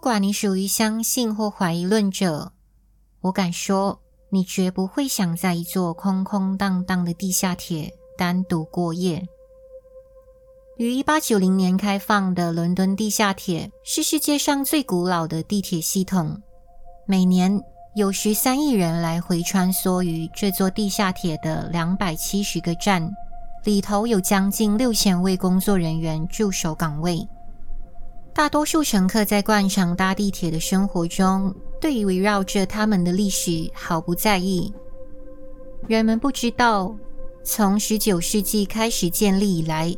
不管你属于相信或怀疑论者，我敢说，你绝不会想在一座空空荡荡的地下铁单独过夜。于一八九零年开放的伦敦地下铁是世界上最古老的地铁系统，每年有十三亿人来回穿梭于这座地下铁的两百七十个站，里头有将近六千位工作人员驻守岗位。大多数乘客在惯常搭地铁的生活中，对于围绕着他们的历史毫不在意。人们不知道，从十九世纪开始建立以来，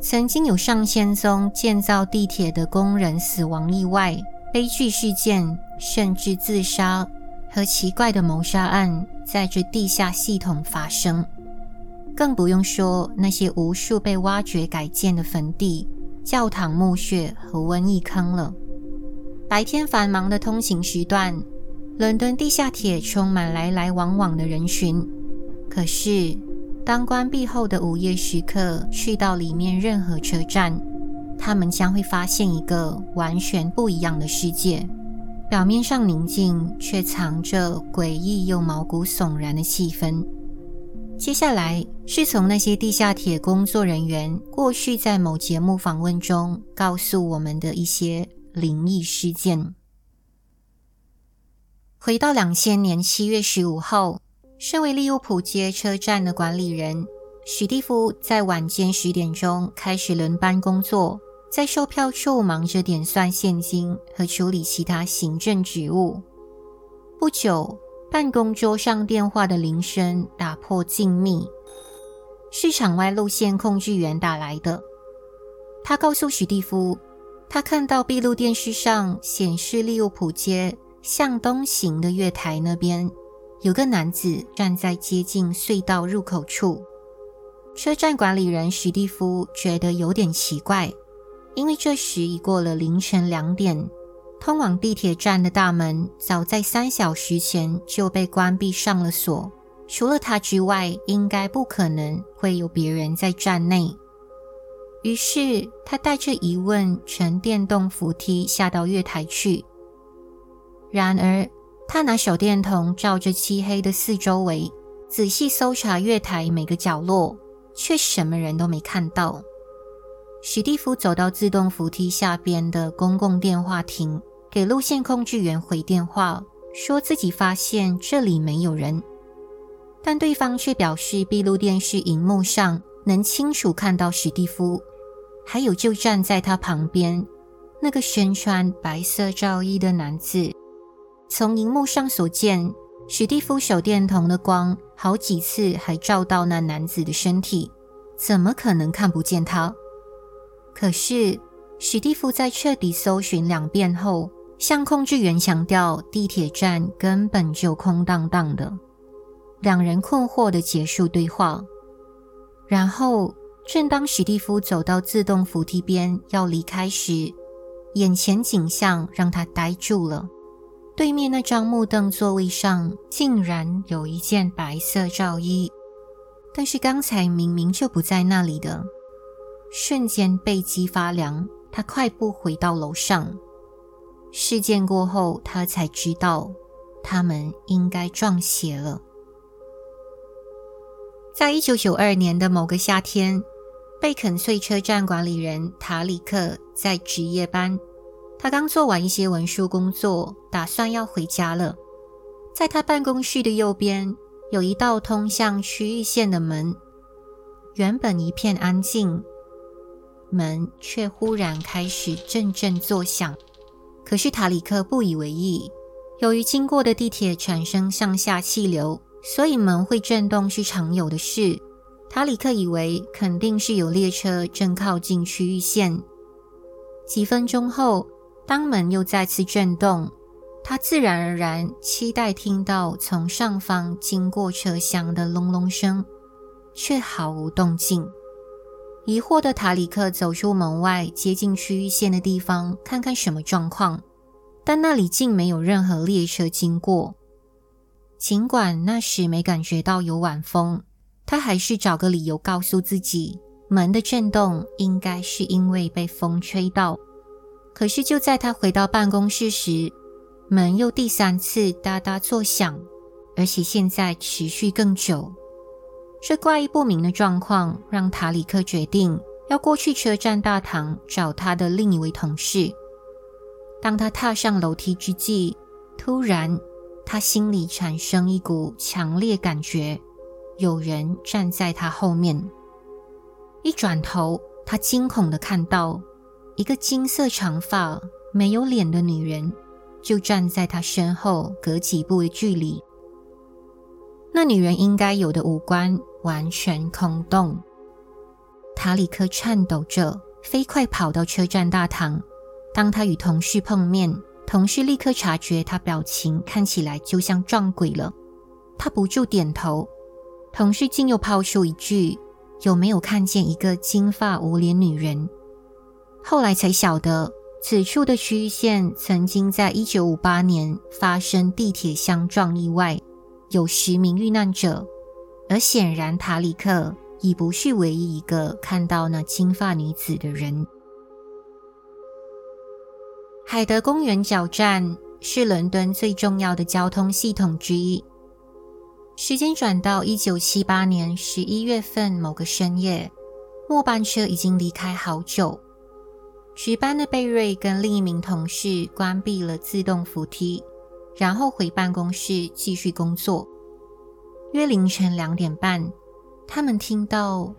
曾经有上千宗建造地铁的工人死亡意外、悲剧事件，甚至自杀和奇怪的谋杀案在这地下系统发生。更不用说那些无数被挖掘改建的坟地、教堂墓穴和瘟疫坑了。白天繁忙的通行时段，伦敦地下铁充满来来往往的人群。可是，当关闭后的午夜时刻，去到里面任何车站，他们将会发现一个完全不一样的世界。表面上宁静，却藏着诡异又毛骨悚然的气氛。接下来是从那些地下铁工作人员过去在某节目访问中告诉我们的一些灵异事件。回到两千年七月十五号。身为利物浦街车站的管理人，史蒂夫在晚间十点钟开始轮班工作，在售票处忙着点算现金和处理其他行政职务。不久，办公桌上电话的铃声打破静谧，是场外路线控制员打来的。他告诉史蒂夫，他看到闭路电视上显示利物浦街向东行的月台那边。有个男子站在接近隧道入口处，车站管理人史蒂夫觉得有点奇怪，因为这时已过了凌晨两点，通往地铁站的大门早在三小时前就被关闭上了锁，除了他之外，应该不可能会有别人在站内。于是他带着疑问乘电动扶梯下到月台去，然而。他拿手电筒照着漆黑的四周围，仔细搜查月台每个角落，却什么人都没看到。史蒂夫走到自动扶梯下边的公共电话亭，给路线控制员回电话，说自己发现这里没有人，但对方却表示闭路电视荧幕上能清楚看到史蒂夫，还有就站在他旁边那个身穿白色罩衣的男子。从荧幕上所见，史蒂夫手电筒的光好几次还照到那男子的身体，怎么可能看不见他？可是史蒂夫在彻底搜寻两遍后，向控制员强调地铁站根本就空荡荡的。两人困惑地结束对话，然后正当史蒂夫走到自动扶梯边要离开时，眼前景象让他呆住了。对面那张木凳座位上竟然有一件白色罩衣，但是刚才明明就不在那里的。瞬间背脊发凉，他快步回到楼上。事件过后，他才知道他们应该撞邪了。在一九九二年的某个夏天，贝肯翠车站管理人塔里克在值夜班。他刚做完一些文书工作，打算要回家了。在他办公室的右边有一道通向区域线的门，原本一片安静，门却忽然开始阵阵作响。可是塔里克不以为意，由于经过的地铁产生上下气流，所以门会震动是常有的事。塔里克以为肯定是有列车正靠近区域线。几分钟后，当门又再次震动，他自然而然期待听到从上方经过车厢的隆隆声，却毫无动静。疑惑的塔里克走出门外，接近区域线的地方，看看什么状况，但那里竟没有任何列车经过。尽管那时没感觉到有晚风，他还是找个理由告诉自己，门的震动应该是因为被风吹到。可是就在他回到办公室时，门又第三次哒哒作响，而且现在持续更久。这怪异不明的状况让塔里克决定要过去车站大堂找他的另一位同事。当他踏上楼梯之际，突然他心里产生一股强烈感觉，有人站在他后面。一转头，他惊恐地看到一个金色长发、没有脸的女人，就站在他身后，隔几步的距离。那女人应该有的五官完全空洞。塔里克颤抖着，飞快跑到车站大堂。当他与同事碰面，同事立刻察觉他表情看起来就像撞鬼了。他不住点头。同事竟又抛出一句：“有没有看见一个金发无脸女人？”后来才晓得，此处的区域线曾经在一九五八年发生地铁相撞意外。有十名遇难者，而显然塔里克已不是唯一一个看到那金发女子的人。海德公园角站是伦敦最重要的交通系统之一。时间转到一九七八年十一月份某个深夜，末班车已经离开好久。值班的贝瑞跟另一名同事关闭了自动扶梯。然后回办公室继续工作。约凌晨两点半，他们听到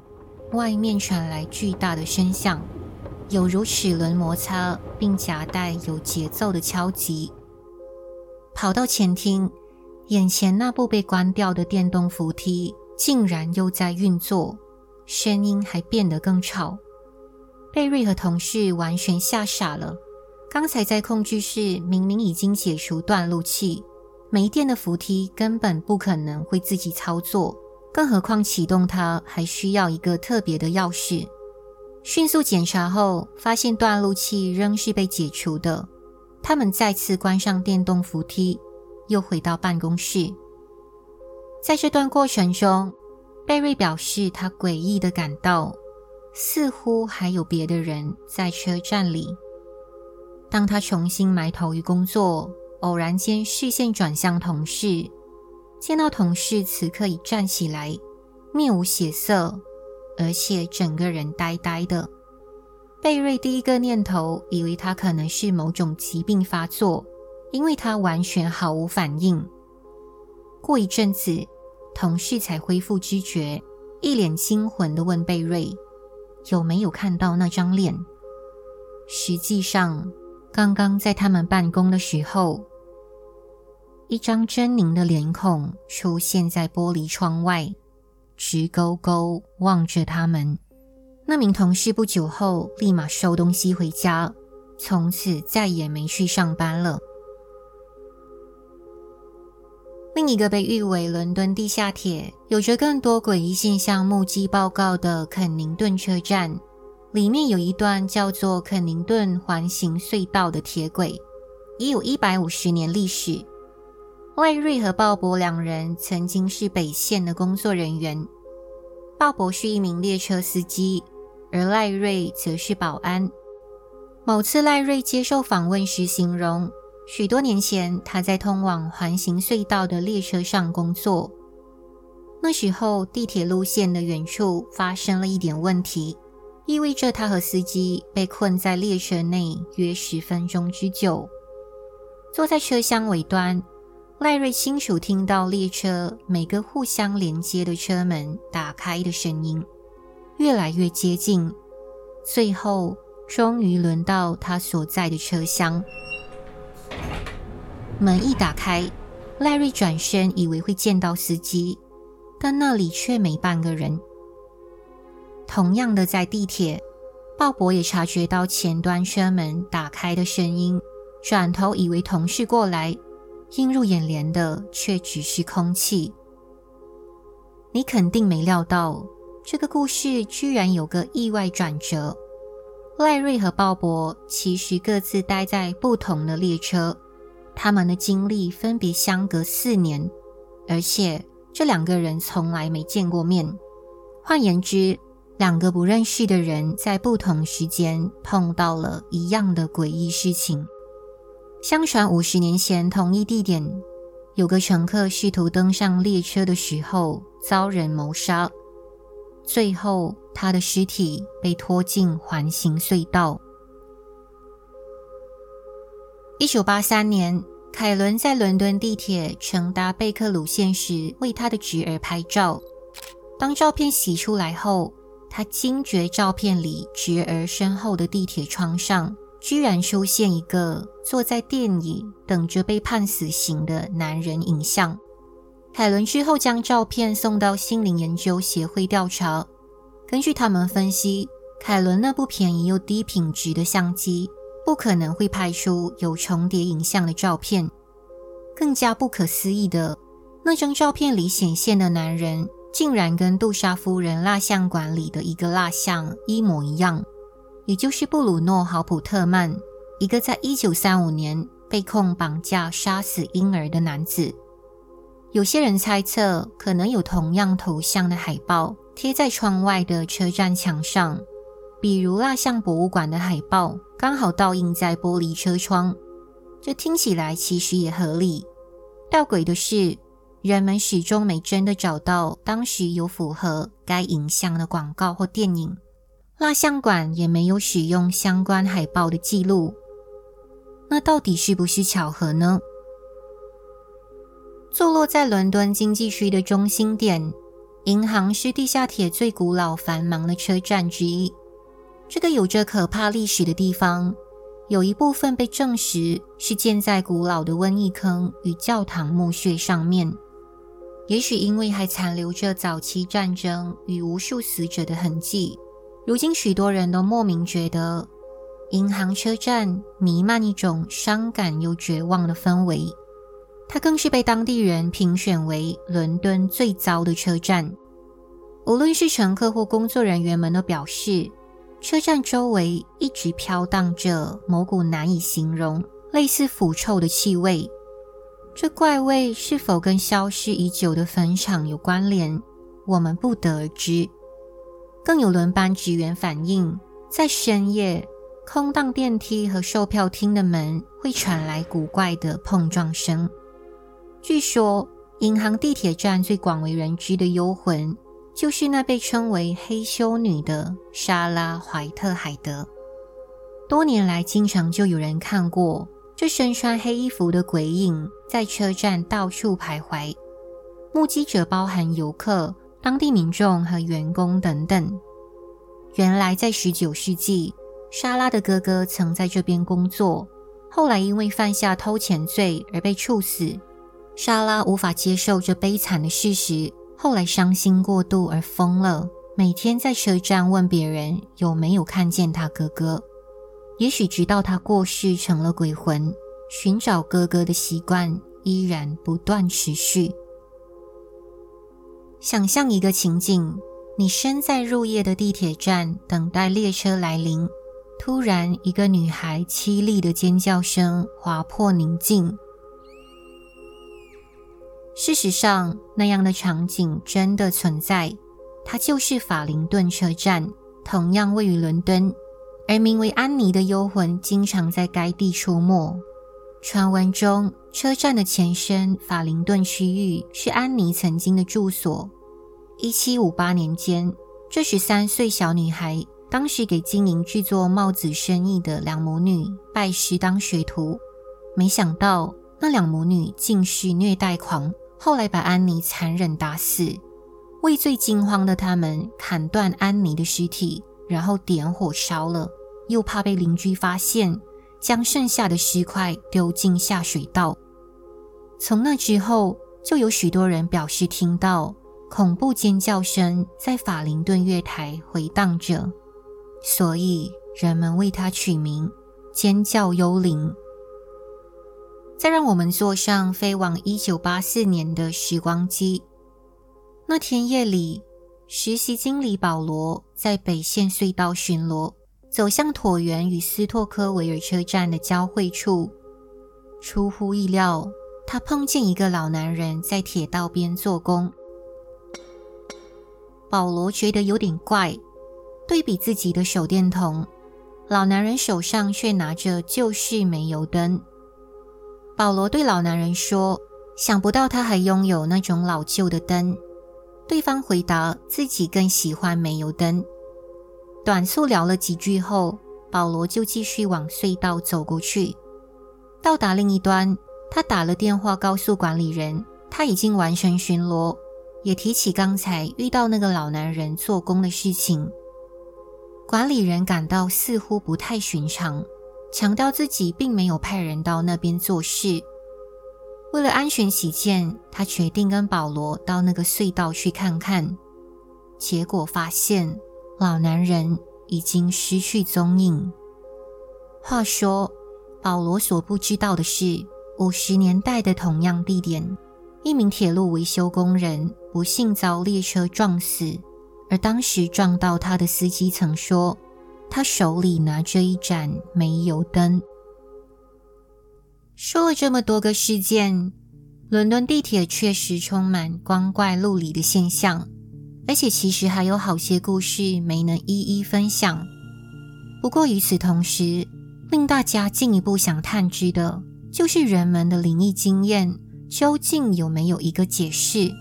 外面传来巨大的声响，有如齿轮摩擦，并夹带有节奏的敲击。跑到前厅，眼前那部被关掉的电动扶梯竟然又在运作，声音还变得更吵。贝瑞和同事完全吓傻了。刚才在控制室明明已经解除断路器，没电的扶梯根本不可能会自己操作，更何况启动它还需要一个特别的钥匙。迅速检查后，发现断路器仍是被解除的。他们再次关上电动扶梯，又回到办公室。在这段过程中，贝瑞表示他诡异的感到，似乎还有别的人在车站里。当他重新埋头于工作，偶然间视线转向同事，见到同事此刻已站起来，面无血色，而且整个人呆呆的。贝瑞第一个念头以为他可能是某种疾病发作，因为他完全毫无反应。过一阵子，同事才恢复知觉，一脸惊魂地问贝瑞：“有没有看到那张脸？”实际上，刚刚在他们办公的时候，一张狰狞的脸孔出现在玻璃窗外，直勾勾望着他们。那名同事不久后立马收东西回家，从此再也没去上班了。另一个被誉为伦敦地下铁，有着更多诡异现象目击报告的肯宁顿车站。里面有一段叫做肯宁顿环形隧道的铁轨，已有一百五十年历史。赖瑞和鲍勃两人曾经是北线的工作人员，鲍勃是一名列车司机，而赖瑞则是保安。某次赖瑞接受访问时形容，许多年前他在通往环形隧道的列车上工作，那时候地铁路线的远处发生了一点问题。意味着他和司机被困在列车内约十分钟之久。坐在车厢尾端，赖瑞清楚听到列车每个互相连接的车门打开的声音，越来越接近，最后终于轮到他所在的车厢。门一打开，赖瑞转身以为会见到司机，但那里却没半个人。同样的，在地铁，鲍勃也察觉到前端车门打开的声音，转头以为同事过来，映入眼帘的却只是空气。你肯定没料到，这个故事居然有个意外转折。赖瑞和鲍勃其实各自待在不同的列车，他们的经历分别相隔四年，而且这两个人从来没见过面。换言之，两个不认识的人在不同时间碰到了一样的诡异事情。相传五十年前，同一地点有个乘客试图登上列车的时候遭人谋杀，最后他的尸体被拖进环形隧道。一九八三年，凯伦在伦敦地铁乘搭贝克鲁线时，为他的侄儿拍照。当照片洗出来后，他惊觉照片里侄儿身后的地铁窗上，居然出现一个坐在电椅等着被判死刑的男人影像。凯伦之后将照片送到心灵研究协会调查。根据他们分析，凯伦那部便宜又低品质的相机。不可能会拍出有重叠影像的照片。更加不可思议的，那张照片里显现的男人，竟然跟杜莎夫人蜡像馆里的一个蜡像一模一样，也就是布鲁诺·豪普特曼，一个在一九三五年被控绑架杀死婴儿的男子。有些人猜测，可能有同样头像的海报贴在窗外的车站墙上。比如蜡像博物馆的海报刚好倒映在玻璃车窗，这听起来其实也合理。吊诡的是，人们始终没真的找到当时有符合该影像的广告或电影，蜡像馆也没有使用相关海报的记录。那到底是不是巧合呢？坐落在伦敦经济区的中心点，银行是地下铁最古老繁忙的车站之一。这个有着可怕历史的地方，有一部分被证实是建在古老的瘟疫坑与教堂墓穴上面。也许因为还残留着早期战争与无数死者的痕迹，如今许多人都莫名觉得银行车站弥漫一种伤感又绝望的氛围。它更是被当地人评选为伦敦最糟的车站。无论是乘客或工作人员们都表示。车站周围一直飘荡着某股难以形容、类似腐臭的气味。这怪味是否跟消失已久的坟场有关联，我们不得而知。更有轮班职员反映，在深夜，空荡电梯和售票厅的门会传来古怪的碰撞声。据说，银行地铁站最广为人知的幽魂。就是那被称为黑修女的莎拉·怀特海德。多年来，经常就有人看过这身穿黑衣服的鬼影在车站到处徘徊。目击者包含游客、当地民众和员工等等。原来，在十九世纪，莎拉的哥哥曾在这边工作，后来因为犯下偷钱罪而被处死。莎拉无法接受这悲惨的事实。后来伤心过度而疯了，每天在车站问别人有没有看见他哥哥。也许直到他过世成了鬼魂，寻找哥哥的习惯依然不断持续。想象一个情景：你身在入夜的地铁站，等待列车来临，突然一个女孩凄厉的尖叫声划破宁静。事实上，那样的场景真的存在。它就是法灵顿车站，同样位于伦敦。而名为安妮的幽魂经常在该地出没。传闻中，车站的前身法灵顿区域是安妮曾经的住所。一七五八年间，这十三岁小女孩当时给经营制作帽子生意的两母女拜师当学徒，没想到那两母女竟是虐待狂。后来把安妮残忍打死，畏罪惊慌的他们砍断安妮的尸体，然后点火烧了，又怕被邻居发现，将剩下的尸块丢进下水道。从那之后，就有许多人表示听到恐怖尖叫声在法灵顿月台回荡着，所以人们为它取名“尖叫幽灵”。再让我们坐上飞往一九八四年的时光机。那天夜里，实习经理保罗在北线隧道巡逻，走向椭圆与斯托科维尔车站的交汇处。出乎意料，他碰见一个老男人在铁道边做工。保罗觉得有点怪，对比自己的手电筒，老男人手上却拿着旧式煤油灯。保罗对老男人说：“想不到他还拥有那种老旧的灯。”对方回答：“自己更喜欢煤油灯。”短促聊了几句后，保罗就继续往隧道走过去。到达另一端，他打了电话告诉管理人，他已经完成巡逻，也提起刚才遇到那个老男人做工的事情。管理人感到似乎不太寻常，强调自己并没有派人到那边做事。为了安全起见，他决定跟保罗到那个隧道去看看。结果发现，老男人已经失去踪影。话说，保罗所不知道的是，五十年代的同样地点，一名铁路维修工人不幸遭列车撞死，而当时撞到他的司机曾说，他手里拿着一盏煤油灯。说了这么多个事件，伦敦地铁确实充满光怪陆离的现象，而且其实还有好些故事没能一一分享。不过与此同时，令大家进一步想探知的，就是人们的灵异经验究竟有没有一个解释？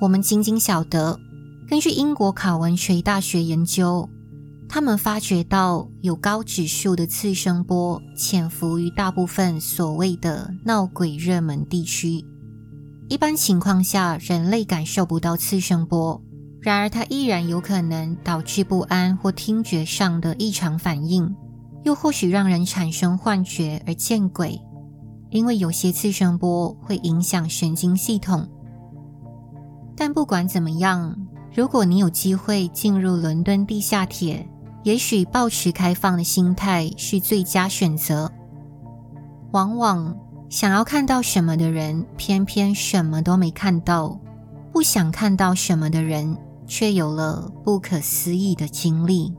我们仅仅晓得，根据英国考文垂大学研究。他们发觉到有高指数的次声波潜伏于大部分所谓的闹鬼热门地区。一般情况下，人类感受不到次声波，然而它依然有可能导致不安或听觉上的异常反应，又或许让人产生幻觉而见鬼。因为有些次声波会影响神经系统。但不管怎么样，如果你有机会进入伦敦地下铁，也许抱持开放的心态是最佳选择。往往想要看到什么的人，偏偏什么都没看到；不想看到什么的人，却有了不可思议的经历。